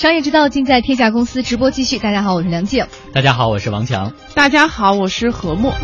商业之道尽在天下公司直播继续。大家好，我是梁静。大家好，我是王强。大家好，我是何墨。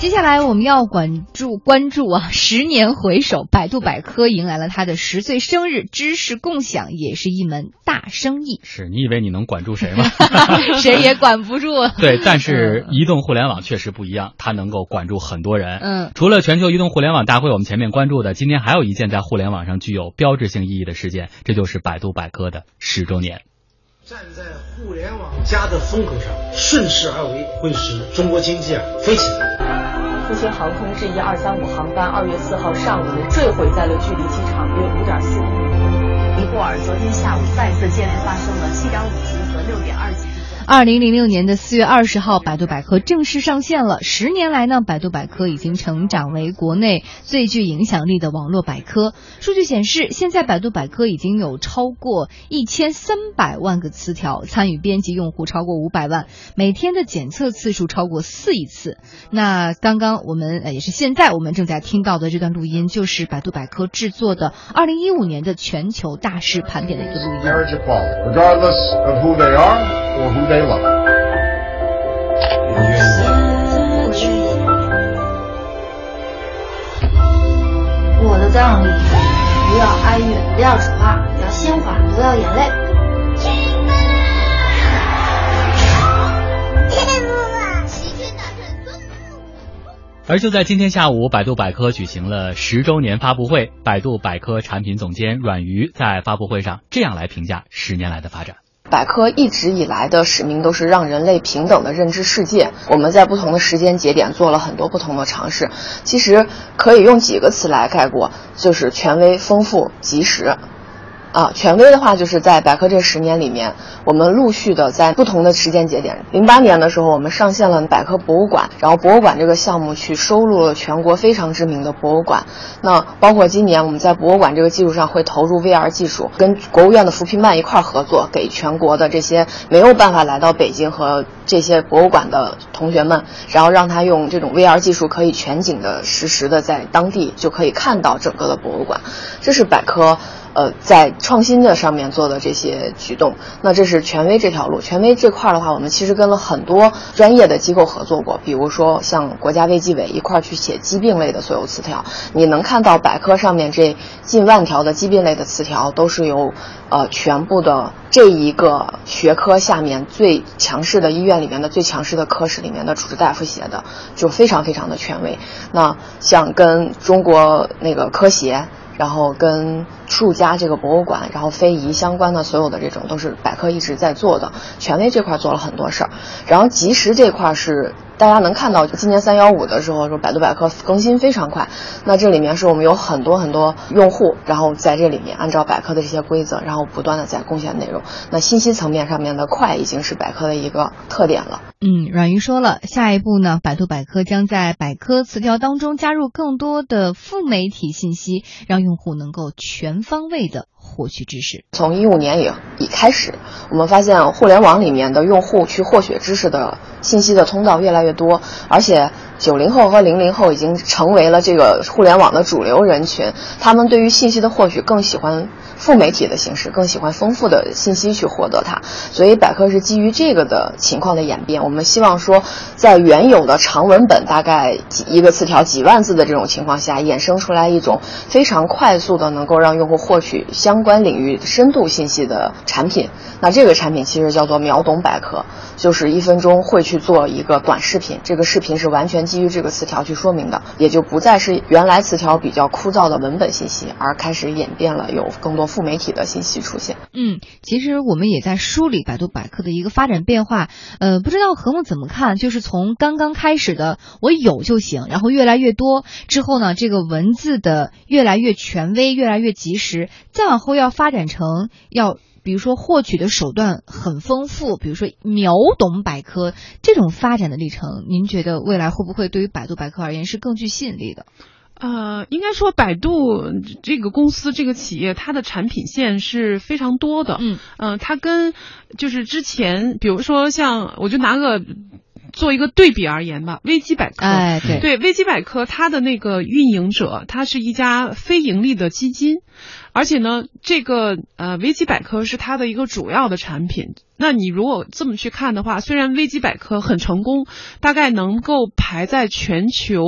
接下来我们要关注关注啊，十年回首，百度百科迎来了它的十岁生日，知识共享也是一门大生意。是你以为你能管住谁吗？谁也管不住。对，但是移动互联网确实不一样，它能够管住很多人。嗯，除了全球移动互联网大会，我们前面关注的，今天还有一件在互联网上具有标志性意义的事件，这就是百度百科的十周年。站在互联网加的风口上，顺势而为，会使中国经济啊飞起来。复兴航空 G 一二三五航班二月四号上午坠毁在了距离机场约五点四公里。尼泊尔昨天下午再次接连发生了七点五级和六点二级。二零零六年的四月二十号，百度百科正式上线了。十年来呢，百度百科已经成长为国内最具影响力的网络百科。数据显示，现在百度百科已经有超过一千三百万个词条，参与编辑用户超过五百万，每天的检测次数超过四亿次。那刚刚我们呃也是现在我们正在听到的这段录音，就是百度百科制作的二零一五年的全球大事盘点的一个录音。Or who they love. 我愿意。我的葬礼不要哀乐，不要丑话，要鲜花，不要眼泪。而就在今天下午，百度百科举行了十周年发布会。百度百科产品总监阮瑜在发布会上这样来评价十年来的发展。百科一直以来的使命都是让人类平等的认知世界。我们在不同的时间节点做了很多不同的尝试，其实可以用几个词来概括，就是权威、丰富、及时。啊，权威的话就是在百科这十年里面，我们陆续的在不同的时间节点。零八年的时候，我们上线了百科博物馆，然后博物馆这个项目去收录了全国非常知名的博物馆。那包括今年我们在博物馆这个基础上会投入 VR 技术，跟国务院的扶贫办一块儿合作，给全国的这些没有办法来到北京和这些博物馆的同学们，然后让他用这种 VR 技术可以全景的实时的在当地就可以看到整个的博物馆。这是百科。呃，在创新的上面做的这些举动，那这是权威这条路。权威这块的话，我们其实跟了很多专业的机构合作过，比如说像国家卫计委一块儿去写疾病类的所有词条。你能看到百科上面这近万条的疾病类的词条，都是由呃全部的这一个学科下面最强势的医院里面的最强势的科室里面的主治大夫写的，就非常非常的权威。那像跟中国那个科协。然后跟数家这个博物馆，然后非遗相关的所有的这种都是百科一直在做的，权威这块做了很多事儿，然后及时这块是大家能看到，今年三幺五的时候说百度百科更新非常快，那这里面是我们有很多很多用户，然后在这里面按照百科的这些规则，然后不断的在贡献内容，那信息层面上面的快已经是百科的一个特点了。嗯，阮云说了，下一步呢，百度百科将在百科词条当中加入更多的副媒体信息，让用户能够全方位的获取知识。从一五年以以开始，我们发现互联网里面的用户去获取知识的信息的通道越来越多，而且九零后和零零后已经成为了这个互联网的主流人群，他们对于信息的获取更喜欢副媒体的形式，更喜欢丰富的信息去获得它。所以百科是基于这个的情况的演变，我们希望说，在原有的长文本大概几一个词条几万字的这种情况下，衍生出来一种非常快速的能够让用户获取相相关领域深度信息的产品。那这个产品其实叫做秒懂百科，就是一分钟会去做一个短视频，这个视频是完全基于这个词条去说明的，也就不再是原来词条比较枯燥的文本信息，而开始演变了有更多副媒体的信息出现。嗯，其实我们也在梳理百度百科的一个发展变化。呃，不知道何梦怎么看？就是从刚刚开始的我有就行，然后越来越多之后呢，这个文字的越来越权威，越来越及时，再往后要发展成要。比如说获取的手段很丰富，比如说秒懂百科这种发展的历程，您觉得未来会不会对于百度百科而言是更具吸引力的？呃，应该说百度这个公司这个企业，它的产品线是非常多的。嗯，呃，它跟就是之前，比如说像，我就拿个。做一个对比而言吧，维基百科，哎，对对，维基百科它的那个运营者，它是一家非盈利的基金，而且呢，这个呃维基百科是它的一个主要的产品。那你如果这么去看的话，虽然维基百科很成功，大概能够排在全球。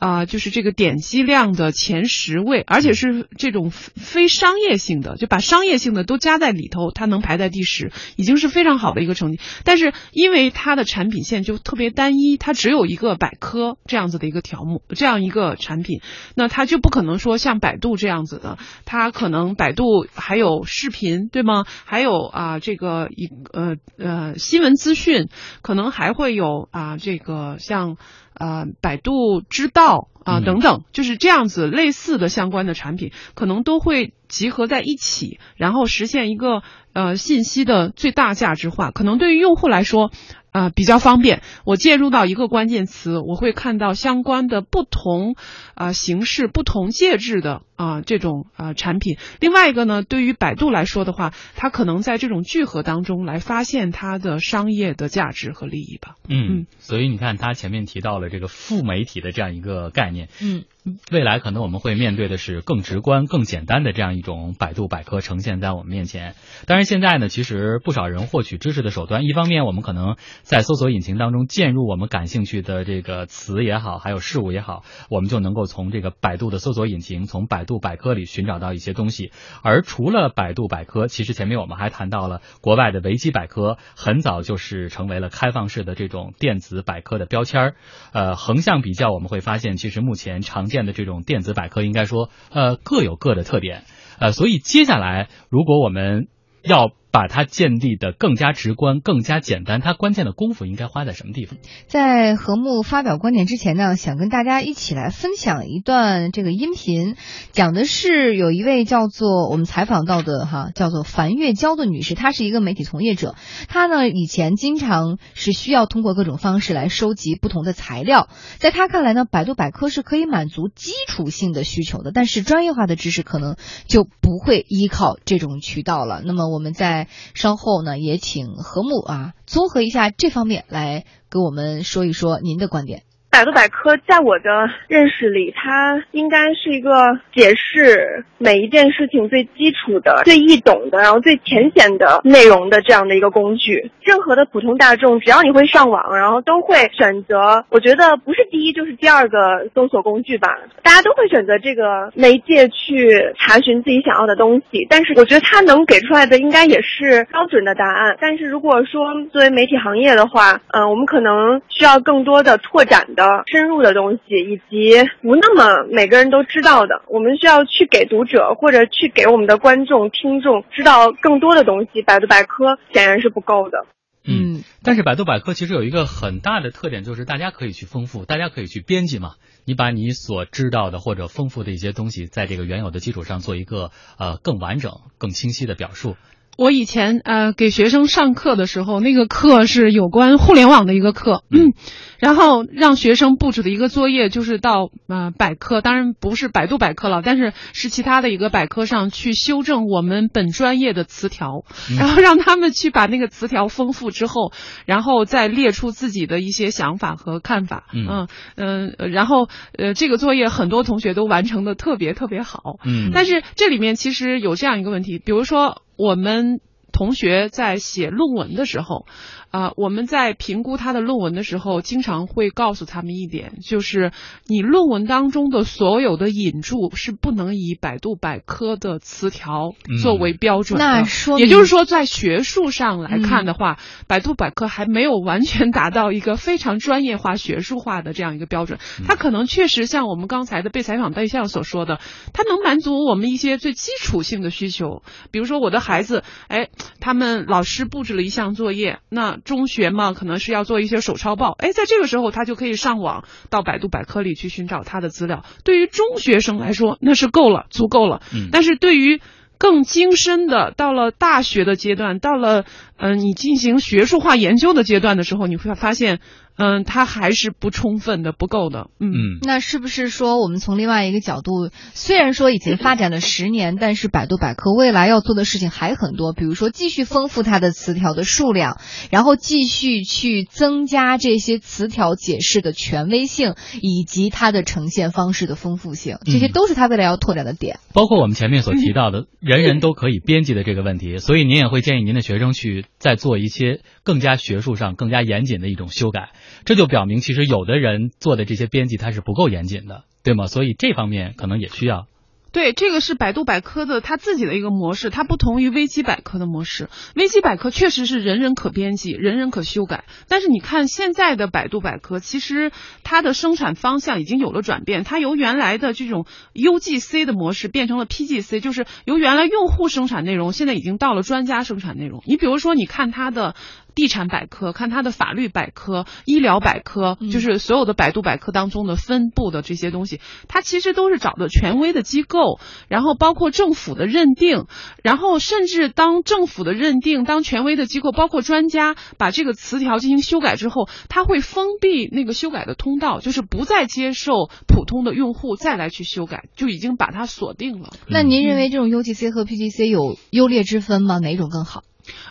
啊、就是这个点击量的前十位，而且是这种非商业性的，就把商业性的都加在里头，它能排在第十，已经是非常好的一个成绩。但是因为它的产品线就特别单一，它只有一个百科这样子的一个条目，这样一个产品，那它就不可能说像百度这样子的，它可能百度还有视频，对吗？还有啊这个一呃呃新闻资讯，可能还会有啊这个像。呃，百度知道啊、嗯等等，就是这样子类似的相关的产品，可能都会集合在一起，然后实现一个呃信息的最大价值化。可能对于用户来说，呃比较方便。我介入到一个关键词，我会看到相关的不同啊、呃形式、不同介质的啊、这种啊、呃产品。另外一个呢，对于百度来说的话，它可能在这种聚合当中来发现它的商业的价值和利益吧。嗯，嗯所以你看，他前面提到了这个副媒体的这样一个概念，嗯，未来可能我们会面对的是更直观、更简单的这样一种百度百科呈现在我们面前。当然，现在呢，其实不少人获取知识的手段，一方面我们可能在搜索引擎当中键入我们感兴趣的这个词也好，还有事物也好，我们就能够从这个百度的搜索引擎，从百度百科里寻找到一些东西。而除了百度百科，其实前面我们还谈到了国外的维基百科，很早就是成为了开放式的这种电子百科的标签儿。呃，横向比较，我们会发现，其实目前常见的这种电子百科，应该说，呃，各有各的特点。呃，所以接下来，如果我们要把它建立的更加直观、更加简单，它关键的功夫应该花在什么地方？在何木发表观点之前呢，想跟大家一起来分享一段这个音频，讲的是有一位叫做我们采访到的哈，叫做樊月娇的女士，她是一个媒体从业者，她呢以前经常是需要通过各种方式来收集不同的材料，在她看来呢，百度百科是可以满足基础性的需求的，但是专业化的知识可能就不会依靠这种渠道了。那么我们在稍后呢，也请何木啊综合一下这方面来给我们说一说您的观点。百度百科在我的认识里，它应该是一个解释每一件事情最基础的、最易懂的，然后最浅显的内容的这样的一个工具。任何的普通大众，只要你会上网，然后都会选择，我觉得不是第一就是第二个搜索工具吧。大家都会选择这个媒介去查询自己想要的东西，但是我觉得它能给出来的应该也是标准的答案。但是如果说作为媒体行业的话，嗯、我们可能需要更多的拓展的、深入的东西，以及不那么每个人都知道的。我们需要去给读者或者去给我们的观众、听众知道更多的东西。百度百科显然是不够的。嗯，但是百度百科其实有一个很大的特点，就是大家可以去丰富，大家可以去编辑嘛。你把你所知道的或者丰富的一些东西，在这个原有的基础上做一个呃更完整、更清晰的表述。我以前呃给学生上课的时候，那个课是有关互联网的一个课，嗯，然后让学生布置的一个作业就是到呃百科，当然不是百度百科了，但是是其他的一个百科上去修正我们本专业的词条，然后让他们去把那个词条丰富之后，然后再列出自己的一些想法和看法，嗯。嗯、呃然后呃这个作业很多同学都完成的特别特别好，嗯。但是这里面其实有这样一个问题，比如说我们同学在写论文的时候，啊、我们在评估他的论文的时候，经常会告诉他们一点，就是你论文当中的所有的引注是不能以百度百科的词条作为标准的。那说也就是说，在学术上来看的话，百度百科还没有完全达到一个非常专业化、学术化的这样一个标准。它可能确实像我们刚才的被采访对象所说的，它能满足我们一些最基础性的需求。比如说，我的孩子，哎，他们老师布置了一项作业，那中学嘛，可能是要做一些手抄报，哎，在这个时候他就可以上网到百度百科里去寻找他的资料。对于中学生来说，那是够了，足够了。嗯但是对于更精深的，到了大学的阶段，到了呃你进行学术化研究的阶段的时候，你会发现，嗯，它还是不充分的、不够的。嗯，那是不是说我们从另外一个角度，虽然说已经发展了十年，但是百度百科未来要做的事情还很多，比如说继续丰富它的词条的数量，然后继续去增加这些词条解释的权威性，以及它的呈现方式的丰富性，这些都是它未来要拓展的点。包括我们前面所提到的，人人都可以编辑的这个问题，所以您也会建议您的学生去再做一些更加学术上、更加严谨的一种修改。这就表明，其实有的人做的这些编辑他是不够严谨的，对吗？所以这方面可能也需要。对，这个是百度百科的它自己的一个模式，它不同于维基百科的模式。维基百科确实是人人可编辑，人人可修改。但是你看现在的百度百科，其实它的生产方向已经有了转变，它由原来的这种 UGC 的模式变成了 PGC，就是由原来用户生产内容，现在已经到了专家生产内容。你比如说，你看它的。地产百科，看它的法律百科、医疗百科，就是所有的百度百科当中的分布的这些东西，它其实都是找的权威的机构，然后包括政府的认定，然后甚至当政府的认定、当权威的机构，包括专家把这个词条进行修改之后，它会封闭那个修改的通道，就是不再接受普通的用户再来去修改，就已经把它锁定了。那您认为这种 UGC 和 PGC 有优劣之分吗？哪种更好？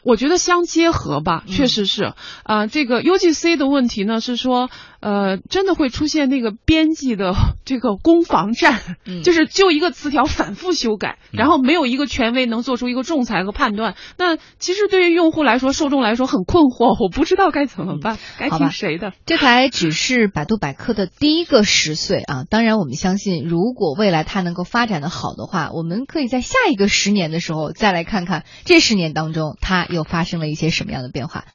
我觉得相结合吧，确实是啊。这个 UGC 的问题呢，是说。呃，真的会出现那个编辑的 这个攻防战，就是就一个词条反复修改，然后没有一个权威能做出一个仲裁和判断。那其实对于用户来说，受众来说很困惑，我不知道该怎么办，该听谁的？这还只是百度百科的第一个十岁啊！当然，我们相信，如果未来它能够发展的好的话，我们可以在下一个十年的时候再来看看这十年当中它又发生了一些什么样的变化。